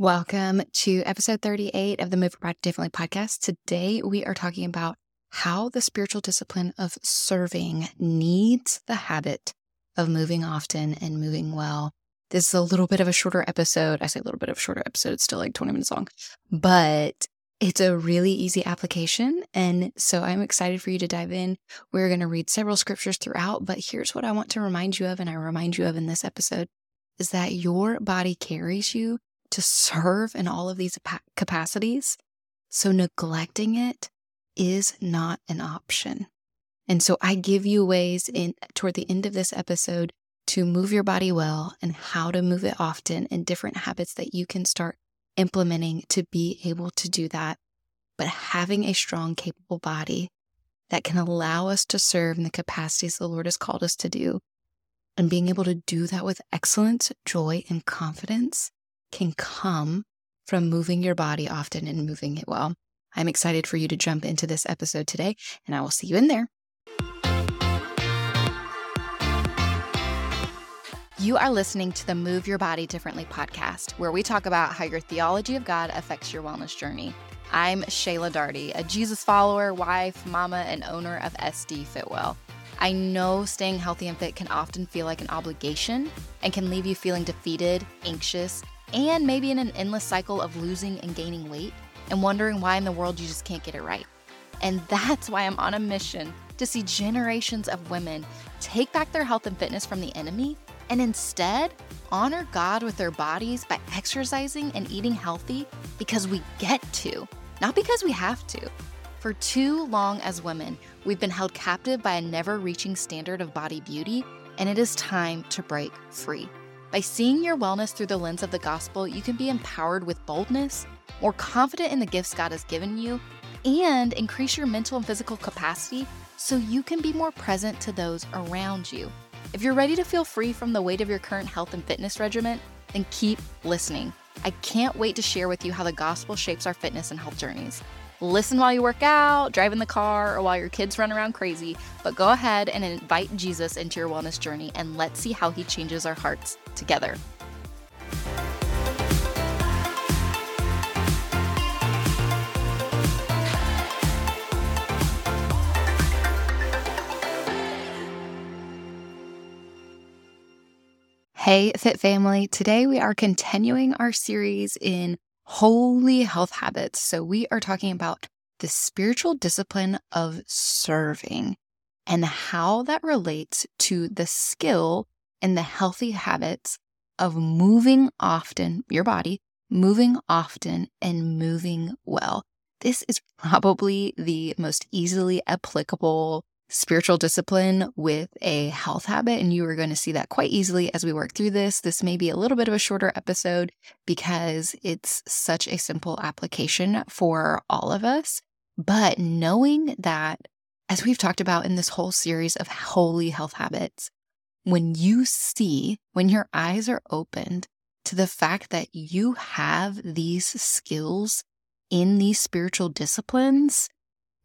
Welcome to episode 38 of the Move Body Differently podcast. Today, we are talking about how the spiritual discipline of serving needs the habit of moving often and moving well. This is a little bit of a shorter episode. I say a little bit of a shorter episode, it's still like 20 minutes long, but it's a really easy application. And so I'm excited for you to dive in. We're going to read several scriptures throughout, but here's what I want to remind you of, and I remind you of in this episode is that your body carries you to serve in all of these capacities. So neglecting it is not an option. And so I give you ways in toward the end of this episode to move your body well and how to move it often and different habits that you can start implementing to be able to do that. But having a strong, capable body that can allow us to serve in the capacities the Lord has called us to do and being able to do that with excellence, joy, and confidence can come from moving your body often and moving it well. I'm excited for you to jump into this episode today, and I will see you in there. You are listening to the Move Your Body Differently podcast, where we talk about how your theology of God affects your wellness journey. I'm Shayla Darty, a Jesus follower, wife, mama, and owner of SD Fitwell. I know staying healthy and fit can often feel like an obligation and can leave you feeling defeated, anxious, and maybe in an endless cycle of losing and gaining weight and wondering why in the world you just can't get it right. And that's why I'm on a mission to see generations of women take back their health and fitness from the enemy and instead honor God with their bodies by exercising and eating healthy because we get to, not because we have to. For too long as women, we've been held captive by a never reaching standard of body beauty, and it is time to break free. By seeing your wellness through the lens of the gospel, you can be empowered with boldness, more confident in the gifts God has given you, and increase your mental and physical capacity so you can be more present to those around you. If you're ready to feel free from the weight of your current health and fitness regimen, then keep listening. I can't wait to share with you how the gospel shapes our fitness and health journeys. Listen while you work out, drive in the car, or while your kids run around crazy, but go ahead and invite Jesus into your wellness journey and let's see how he changes our hearts together. Hey, Fit Family. Today we are continuing our series in holy health habits. So, we are talking about the spiritual discipline of serving and how that relates to the skill and the healthy habits of moving often, your body, moving often and moving well. This is probably the most easily applicable spiritual discipline with a health habit. And you are going to see that quite easily as we work through this. This may be a little bit of a shorter episode because it's such a simple application for all of us. But knowing that, as we've talked about in this whole series of holy health habits, when you see, when your eyes are opened to the fact that you have these skills in these spiritual disciplines,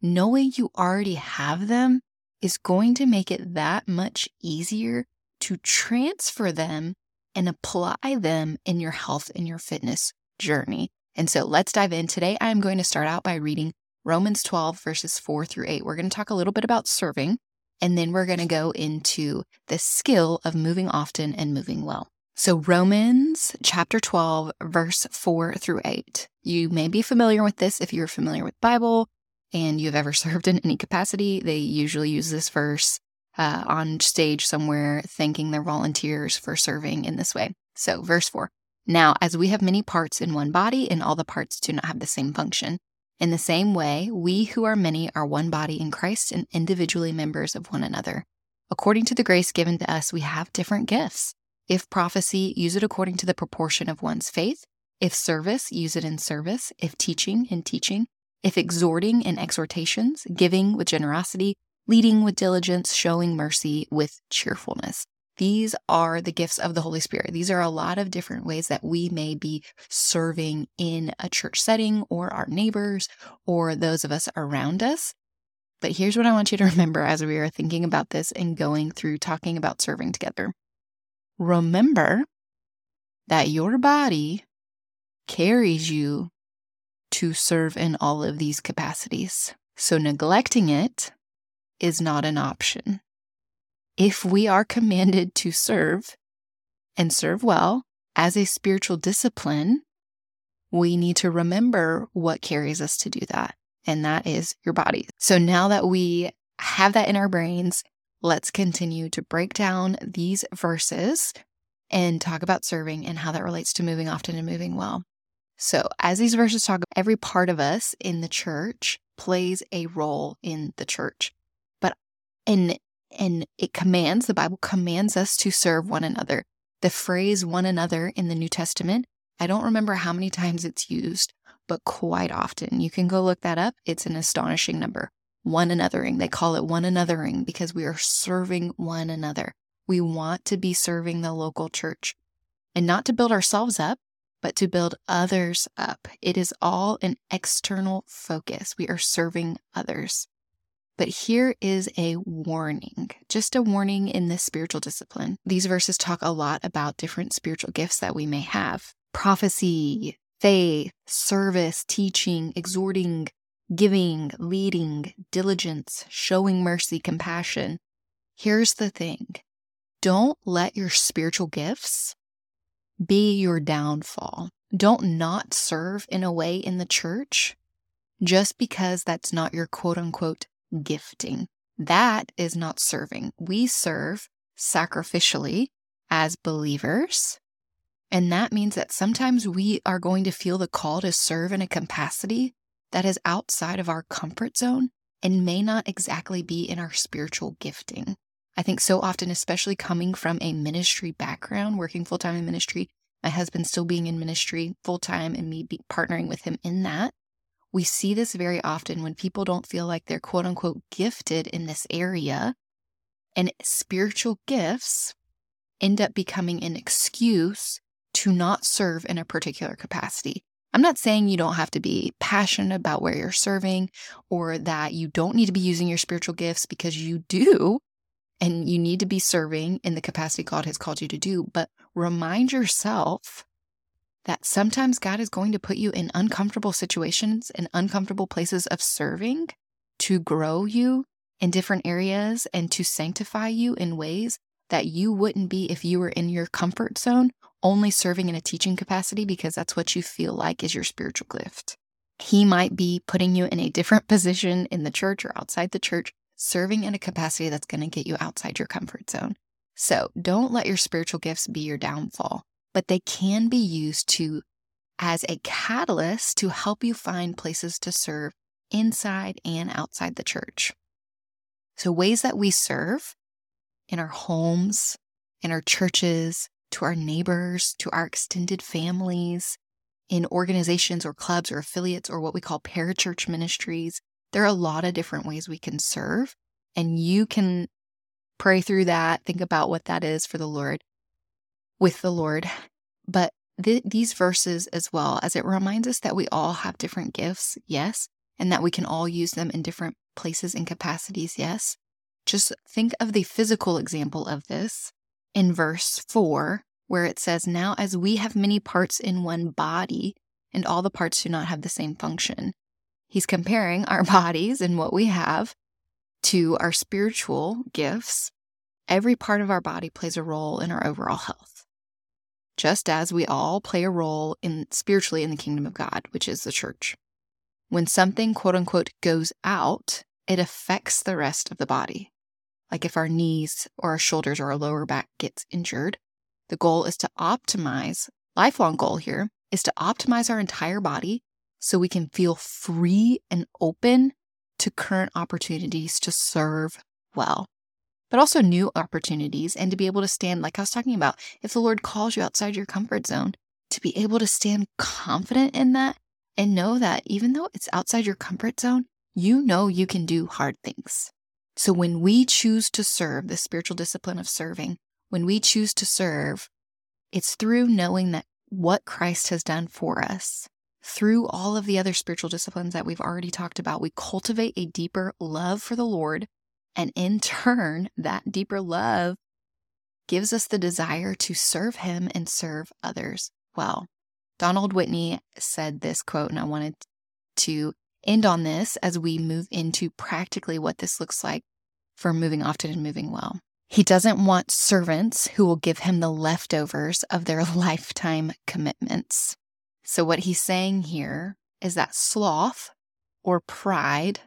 knowing you already have them is going to make it that much easier to transfer them and apply them in your health and your fitness journey. And so let's dive in. Today, I'm going to start out by reading Romans 12, verses 4 through 8. We're going to talk a little bit about serving, and then we're going to go into the skill of moving often and moving well. So, Romans chapter 12, verse 4 through 8. You may be familiar with this if you're familiar with Bible and you've ever served in any capacity, they usually use this verse uh, on stage somewhere, thanking their volunteers for serving in this way. So, verse 4 Now, as we have many parts in one body, and all the parts do not have the same function, in the same way, we who are many are one body in Christ and individually members of one another. According to the grace given to us, we have different gifts. If prophecy, use it according to the proportion of one's faith. If service, use it in service. If teaching, in teaching if exhorting in exhortations, giving with generosity, leading with diligence, showing mercy with cheerfulness. These are the gifts of the Holy Spirit. These are a lot of different ways that we may be serving in a church setting or our neighbors or those of us around us. But here's what I want you to remember as we are thinking about this and going through talking about serving together. Remember that your body carries you to serve in all of these capacities. So neglecting it is not an option. If we are commanded to serve and serve well as a spiritual discipline, we need to remember what carries us to do that, and that is your body. So now that we have that in our brains, let's continue to break down these verses and talk about serving and how that relates to moving often and moving well. So, as these verses talk, every part of us in the church plays a role in the church. But and and it commands, the Bible commands us to serve one another. The phrase one another in the New Testament, I don't remember how many times it's used, but quite often. You can go look that up. It's an astonishing number. One anothering. They call it one anothering because we are serving one another. We want to be serving the local church and not to build ourselves up, but to build others up. It is all an external focus. We are serving others. But here is a warning, just a warning in this spiritual discipline. These verses talk a lot about different spiritual gifts that we may have prophecy, faith, service, teaching, exhorting, giving, leading, diligence, showing mercy, compassion. Here's the thing don't let your spiritual gifts be your downfall. Don't not serve in a way in the church just because that's not your quote unquote gifting. That is not serving. We serve sacrificially as believers. And that means that sometimes we are going to feel the call to serve in a capacity that is outside of our comfort zone and may not exactly be in our spiritual gifting. I think so often, especially coming from a ministry background, working full time in ministry, my husband still being in ministry full time and me partnering with him in that. We see this very often when people don't feel like they're quote unquote gifted in this area, and spiritual gifts end up becoming an excuse to not serve in a particular capacity. I'm not saying you don't have to be passionate about where you're serving or that you don't need to be using your spiritual gifts because you do and you need to be serving in the capacity God has called you to do. But remind yourself that sometimes God is going to put you in uncomfortable situations and uncomfortable places of serving to grow you in different areas and to sanctify you in ways that you wouldn't be if you were in your comfort zone, only serving in a teaching capacity because that's what you feel like is your spiritual gift. He might be putting you in a different position in the church or outside the church serving in a capacity that's going to get you outside your comfort zone. So don't let your spiritual gifts be your downfall, but they can be used to as a catalyst to help you find places to serve inside and outside the church. So, ways that we serve in our homes, in our churches, to our neighbors, to our extended families, in organizations or clubs or affiliates or what we call parachurch ministries, there are a lot of different ways we can serve, and you can pray through that, think about what that is for the Lord, with the Lord. But th- these verses as well, as it reminds us that we all have different gifts, yes, and that we can all use them in different places and capacities, yes. Just think of the physical example of this in verse 4, where it says, Now as we have many parts in one body, and all the parts do not have the same function. He's comparing our bodies and what we have to our spiritual gifts. Every part of our body plays a role in our overall health, just as we all play a role in spiritually in the kingdom of God, which is the church. When something quote unquote goes out, it affects the rest of the body. Like if our knees or our shoulders or our lower back gets injured, the goal is to optimize, lifelong goal here is to optimize our entire body so we can feel free and open to current opportunities to serve well, but also new opportunities and to be able to stand, like I was talking about, if the Lord calls you outside your comfort zone, to be able to stand confident in that and know that even though it's outside your comfort zone, you know you can do hard things. So when we choose to serve, the spiritual discipline of serving, when we choose to serve, it's through knowing that what Christ has done for us through all of the other spiritual disciplines that we've already talked about, we cultivate a deeper love for the Lord. And in turn, that deeper love gives us the desire to serve Him and serve others well. Donald Whitney said this quote, and I wanted to end on this as we move into practically what this looks like for moving often and moving well. He doesn't want servants who will give him the leftovers of their lifetime commitments. So, what he's saying here is that sloth or pride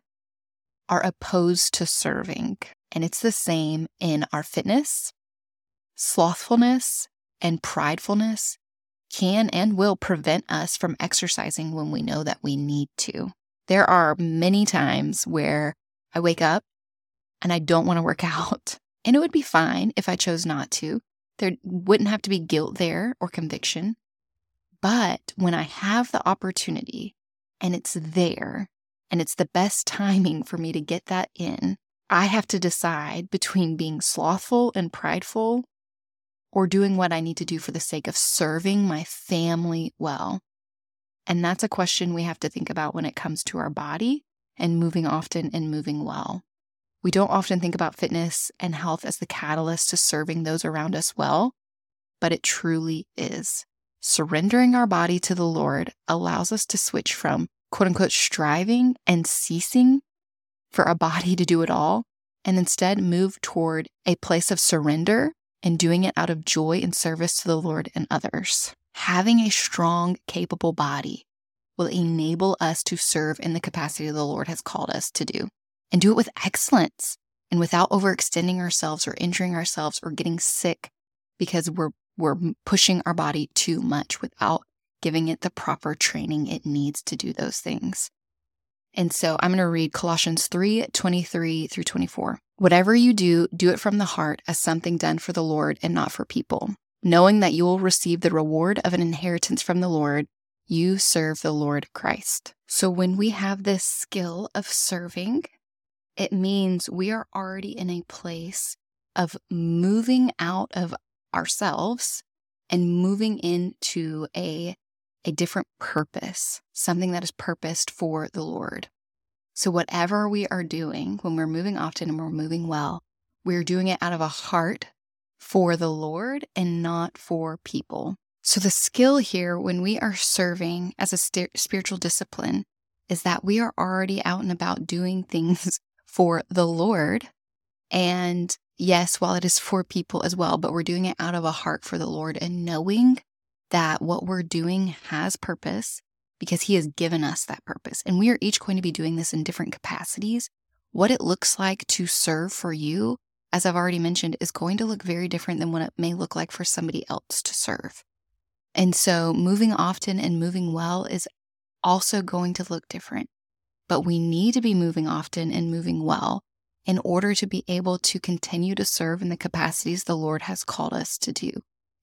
are opposed to serving. And it's the same in our fitness. Slothfulness and pridefulness can and will prevent us from exercising when we know that we need to. There are many times where I wake up and I don't want to work out. And it would be fine if I chose not to. There wouldn't have to be guilt there or conviction. But when I have the opportunity and it's there and it's the best timing for me to get that in, I have to decide between being slothful and prideful or doing what I need to do for the sake of serving my family well. And that's a question we have to think about when it comes to our body and moving often and moving well. We don't often think about fitness and health as the catalyst to serving those around us well, but it truly is. Surrendering our body to the Lord allows us to switch from quote unquote striving and ceasing for a body to do it all, and instead move toward a place of surrender and doing it out of joy and service to the Lord and others. Having a strong, capable body will enable us to serve in the capacity the Lord has called us to do and do it with excellence and without overextending ourselves or injuring ourselves or getting sick because we're we're pushing our body too much without giving it the proper training it needs to do those things. And so I'm going to read Colossians 3 23 through 24. Whatever you do, do it from the heart as something done for the Lord and not for people. Knowing that you will receive the reward of an inheritance from the Lord, you serve the Lord Christ. So when we have this skill of serving, it means we are already in a place of moving out of ourselves and moving into a a different purpose, something that is purposed for the Lord. So, whatever we are doing when we're moving often and we're moving well, we're doing it out of a heart for the Lord and not for people. So, the skill here when we are serving as a st- spiritual discipline is that we are already out and about doing things for the Lord. And yes, while it is for people as well, but we're doing it out of a heart for the Lord and knowing that what we're doing has purpose because He has given us that purpose. And we are each going to be doing this in different capacities. What it looks like to serve for you, as I've already mentioned, is going to look very different than what it may look like for somebody else to serve. And so, moving often and moving well is also going to look different. But we need to be moving often and moving well in order to be able to continue to serve in the capacities the Lord has called us to do.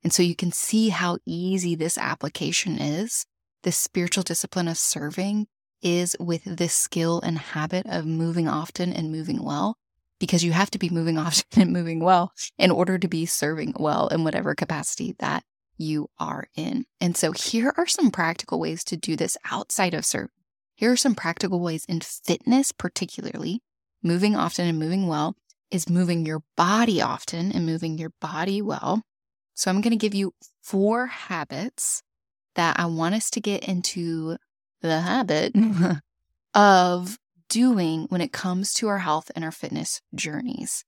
And so you can see how easy this application is. This spiritual discipline of serving is with this skill and habit of moving often and moving well, because you have to be moving often and moving well in order to be serving well in whatever capacity that you are in. And so here are some practical ways to do this outside of serving. Here are some practical ways in fitness, particularly moving often and moving well, is moving your body often and moving your body well. So I'm going to give you four habits that I want us to get into the habit of doing when it comes to our health and our fitness journeys.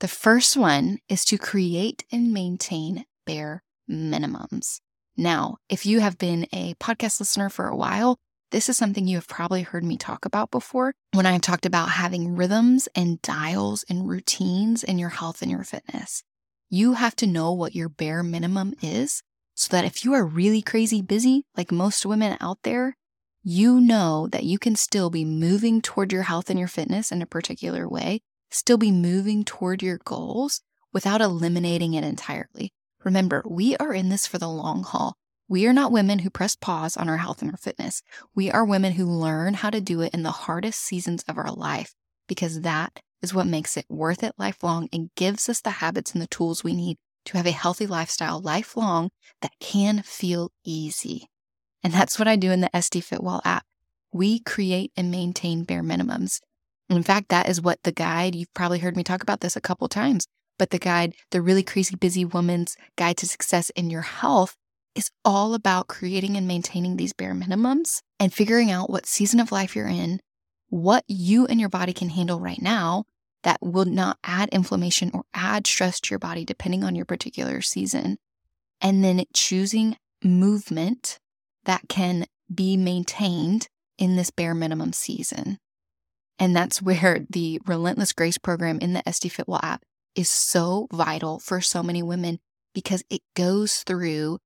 The first one is to create and maintain bare minimums. Now, if you have been a podcast listener for a while, this is something you have probably heard me talk about before when I've talked about having rhythms and dials and routines in your health and your fitness. You have to know what your bare minimum is so that if you are really crazy busy, like most women out there, you know that you can still be moving toward your health and your fitness in a particular way, still be moving toward your goals without eliminating it entirely. Remember, we are in this for the long haul. We are not women who press pause on our health and our fitness. We are women who learn how to do it in the hardest seasons of our life because that is what makes it worth it lifelong and gives us the habits and the tools we need to have a healthy lifestyle lifelong that can feel easy. And that's what I do in the SD Fitwell app. We create and maintain bare minimums. In fact, that is what the guide, you've probably heard me talk about this a couple times, but the guide, the really crazy busy woman's guide to success in your health is all about creating and maintaining these bare minimums and figuring out what season of life you're in, what you and your body can handle right now that will not add inflammation or add stress to your body depending on your particular season. And then choosing movement that can be maintained in this bare minimum season. And that's where the Relentless Grace program in the SD Fitwell app is so vital for so many women because it goes through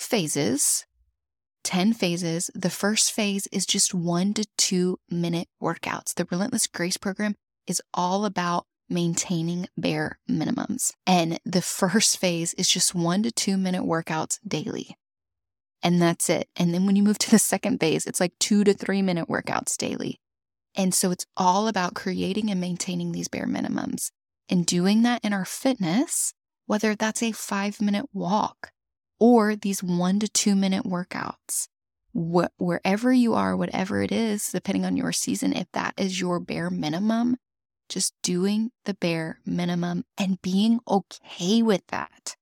phases 10 phases. The first phase is just one to two minute workouts. The Relentless Grace program is all about maintaining bare minimums. And the first phase is just one to two minute workouts daily. And that's it. And then when you move to the second phase, it's like two to three minute workouts daily. And so it's all about creating and maintaining these bare minimums and doing that in our fitness, whether that's a five minute walk, or these one to two minute workouts. Wh- wherever you are, whatever it is, depending on your season, if that is your bare minimum, just doing the bare minimum and being okay with that.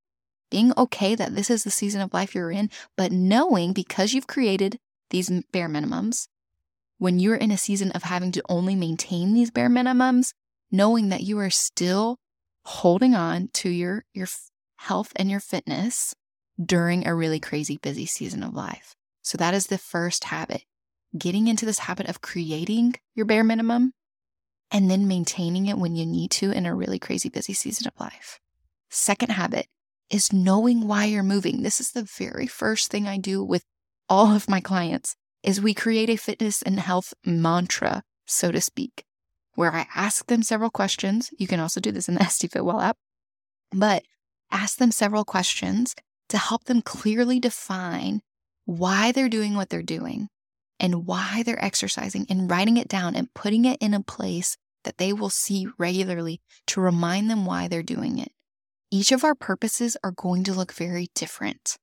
Being okay that this is the season of life you're in, but knowing because you've created these bare minimums, when you're in a season of having to only maintain these bare minimums, knowing that you are still holding on to your, your health and your fitness during a really crazy busy season of life. So that is the first habit. Getting into this habit of creating your bare minimum and then maintaining it when you need to in a really crazy busy season of life. Second habit is knowing why you're moving. This is the very first thing I do with all of my clients is we create a fitness and health mantra, so to speak, where I ask them several questions. You can also do this in the SD Fitwell app, but ask them several questions to help them clearly define why they're doing what they're doing and why they're exercising and writing it down and putting it in a place that they will see regularly to remind them why they're doing it. Each of our purposes are going to look very different.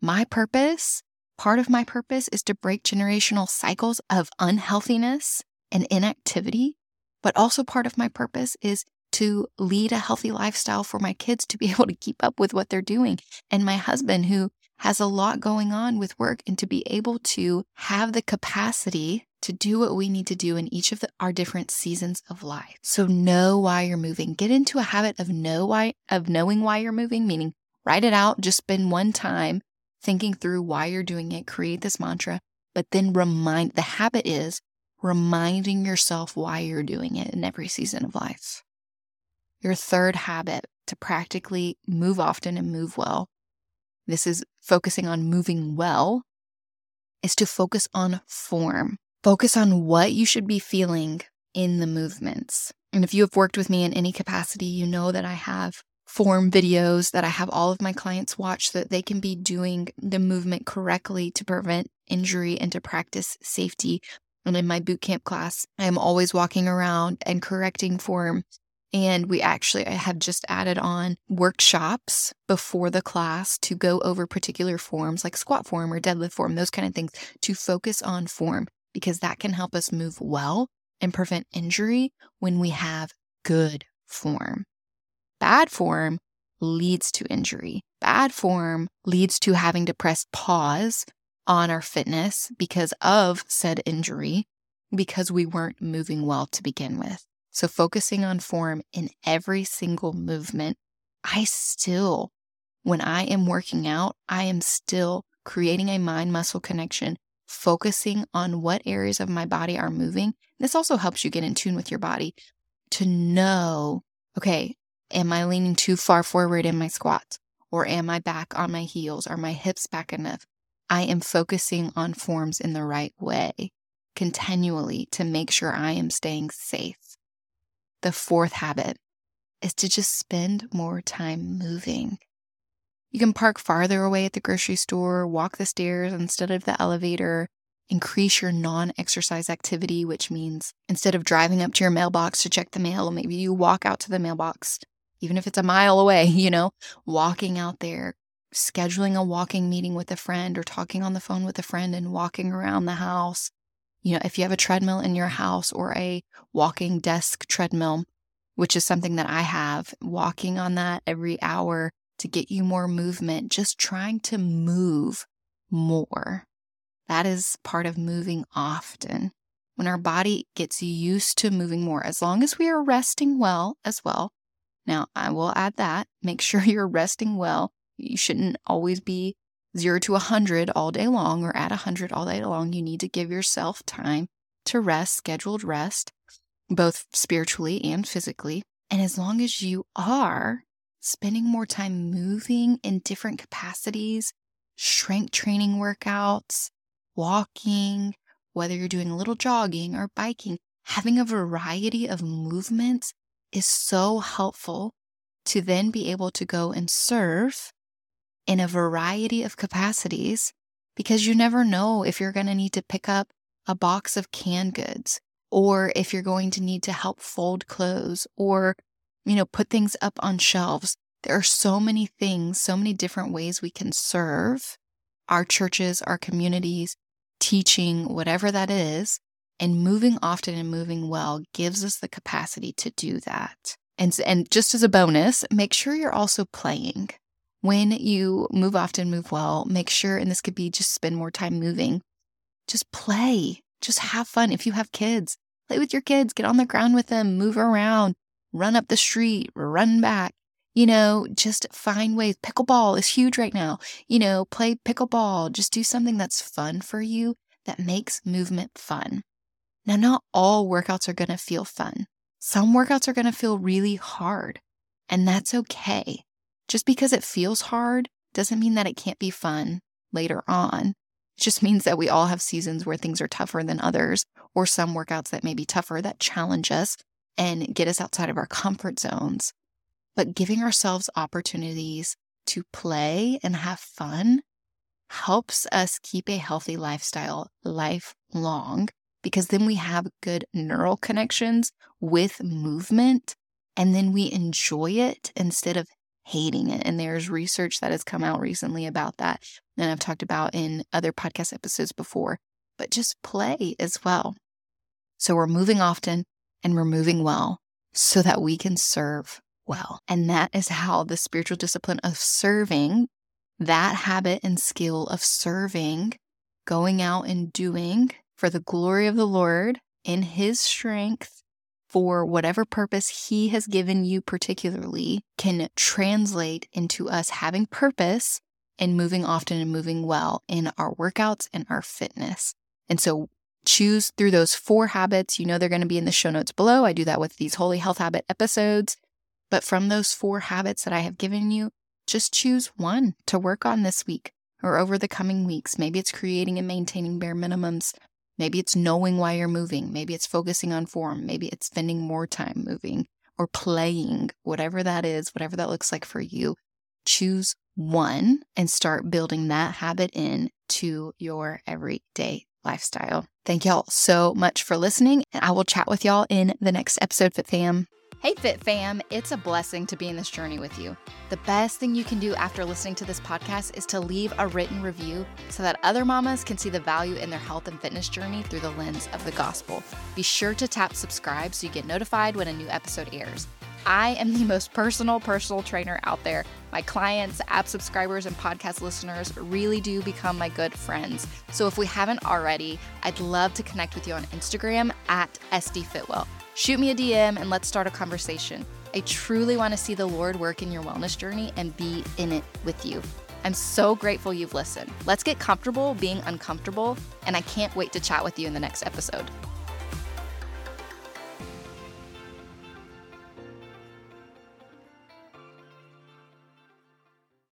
My purpose, part of my purpose, is to break generational cycles of unhealthiness and inactivity. But also, part of my purpose is to lead a healthy lifestyle for my kids to be able to keep up with what they're doing. And my husband, who has a lot going on with work, and to be able to have the capacity to do what we need to do in each of the, our different seasons of life. So know why you're moving. Get into a habit of know why of knowing why you're moving, meaning write it out, just spend one time thinking through why you're doing it, create this mantra, but then remind the habit is reminding yourself why you're doing it in every season of life. Your third habit to practically move often and move well. This is focusing on moving well, is to focus on form. Focus on what you should be feeling in the movements. And if you have worked with me in any capacity, you know that I have form videos that I have all of my clients watch so that they can be doing the movement correctly to prevent injury and to practice safety. And in my boot camp class, I am always walking around and correcting form and we actually have just added on workshops before the class to go over particular forms like squat form or deadlift form, those kind of things to focus on form because that can help us move well and prevent injury when we have good form. Bad form leads to injury. Bad form leads to having to press pause on our fitness because of said injury because we weren't moving well to begin with. So, focusing on form in every single movement, I still, when I am working out, I am still creating a mind muscle connection, focusing on what areas of my body are moving. This also helps you get in tune with your body to know okay, am I leaning too far forward in my squats? Or am I back on my heels? Are my hips back enough? I am focusing on forms in the right way continually to make sure I am staying safe. The fourth habit is to just spend more time moving. You can park farther away at the grocery store, walk the stairs instead of the elevator, increase your non exercise activity, which means instead of driving up to your mailbox to check the mail, maybe you walk out to the mailbox, even if it's a mile away, you know, walking out there, scheduling a walking meeting with a friend or talking on the phone with a friend and walking around the house, you know, if you have a treadmill in your house or a walking desk treadmill, which is something that I have, walking on that every hour to get you more movement, just trying to move more. That is part of moving often. When our body gets used to moving more, as long as we are resting well as well. Now, I will add that make sure you're resting well. You shouldn't always be zero to 100 all day long or at 100 all day long. You need to give yourself time to rest, scheduled rest, both spiritually and physically. And as long as you are spending more time moving in different capacities, strength training workouts, walking, whether you're doing a little jogging or biking, having a variety of movements is so helpful to then be able to go and serve in a variety of capacities because you never know if you're going to need to pick up a box of canned goods or if you're going to need to help fold clothes or you know put things up on shelves. There are so many things so many different ways we can serve our churches our communities teaching whatever that is and moving often and moving well gives us the capacity to do that. And and just as a bonus make sure you're also playing when you move often, move well, make sure, and this could be just spend more time moving, just play, just have fun. If you have kids, play with your kids, get on the ground with them, move around, run up the street, run back. You know, just find ways. Pickleball is huge right now. You know, play pickleball. Just do something that's fun for you that makes movement fun. Now, not all workouts are going to feel fun. Some workouts are going to feel really hard, and that's okay. Just because it feels hard doesn't mean that it can't be fun later on. It just means that we all have seasons where things are tougher than others, or some workouts that may be tougher that challenge us and get us outside of our comfort zones. But giving ourselves opportunities to play and have fun helps us keep a healthy lifestyle lifelong because then we have good neural connections with movement and then we enjoy it instead of hating it. And there's research that has come out recently about that. And I've talked about in other podcast episodes before, but just play as well. So we're moving often and we're moving well so that we can serve well. And that is how the spiritual discipline of serving, that habit and skill of serving, going out and doing for the glory of the Lord in His strength for whatever purpose He has given you, particularly, can translate into us having purpose and moving often and moving well in our workouts and our fitness. And so choose through those four habits. You know, they're going to be in the show notes below. I do that with these Holy Health Habit episodes. But from those four habits that I have given you, just choose one to work on this week or over the coming weeks. Maybe it's creating and maintaining bare minimums Maybe it's knowing why you're moving. Maybe it's focusing on form. Maybe it's spending more time moving or playing, whatever that is, whatever that looks like for you. Choose one and start building that habit in to your everyday lifestyle. Thank y'all so much for listening, and I will chat with y'all in the next episode, Fit Fam. Hey, Fit Fam, it's a blessing to be in this journey with you. The best thing you can do after listening to this podcast is to leave a written review so that other mamas can see the value in their health and fitness journey through the lens of the gospel. Be sure to tap subscribe so you get notified when a new episode airs. I am the most personal personal trainer out there. My clients, app subscribers, and podcast listeners really do become my good friends. So if we haven't already, I'd love to connect with you on Instagram at SDFitwell. Shoot me a DM and let's start a conversation. I truly want to see the Lord work in your wellness journey and be in it with you. I'm so grateful you've listened. Let's get comfortable being uncomfortable, and I can't wait to chat with you in the next episode.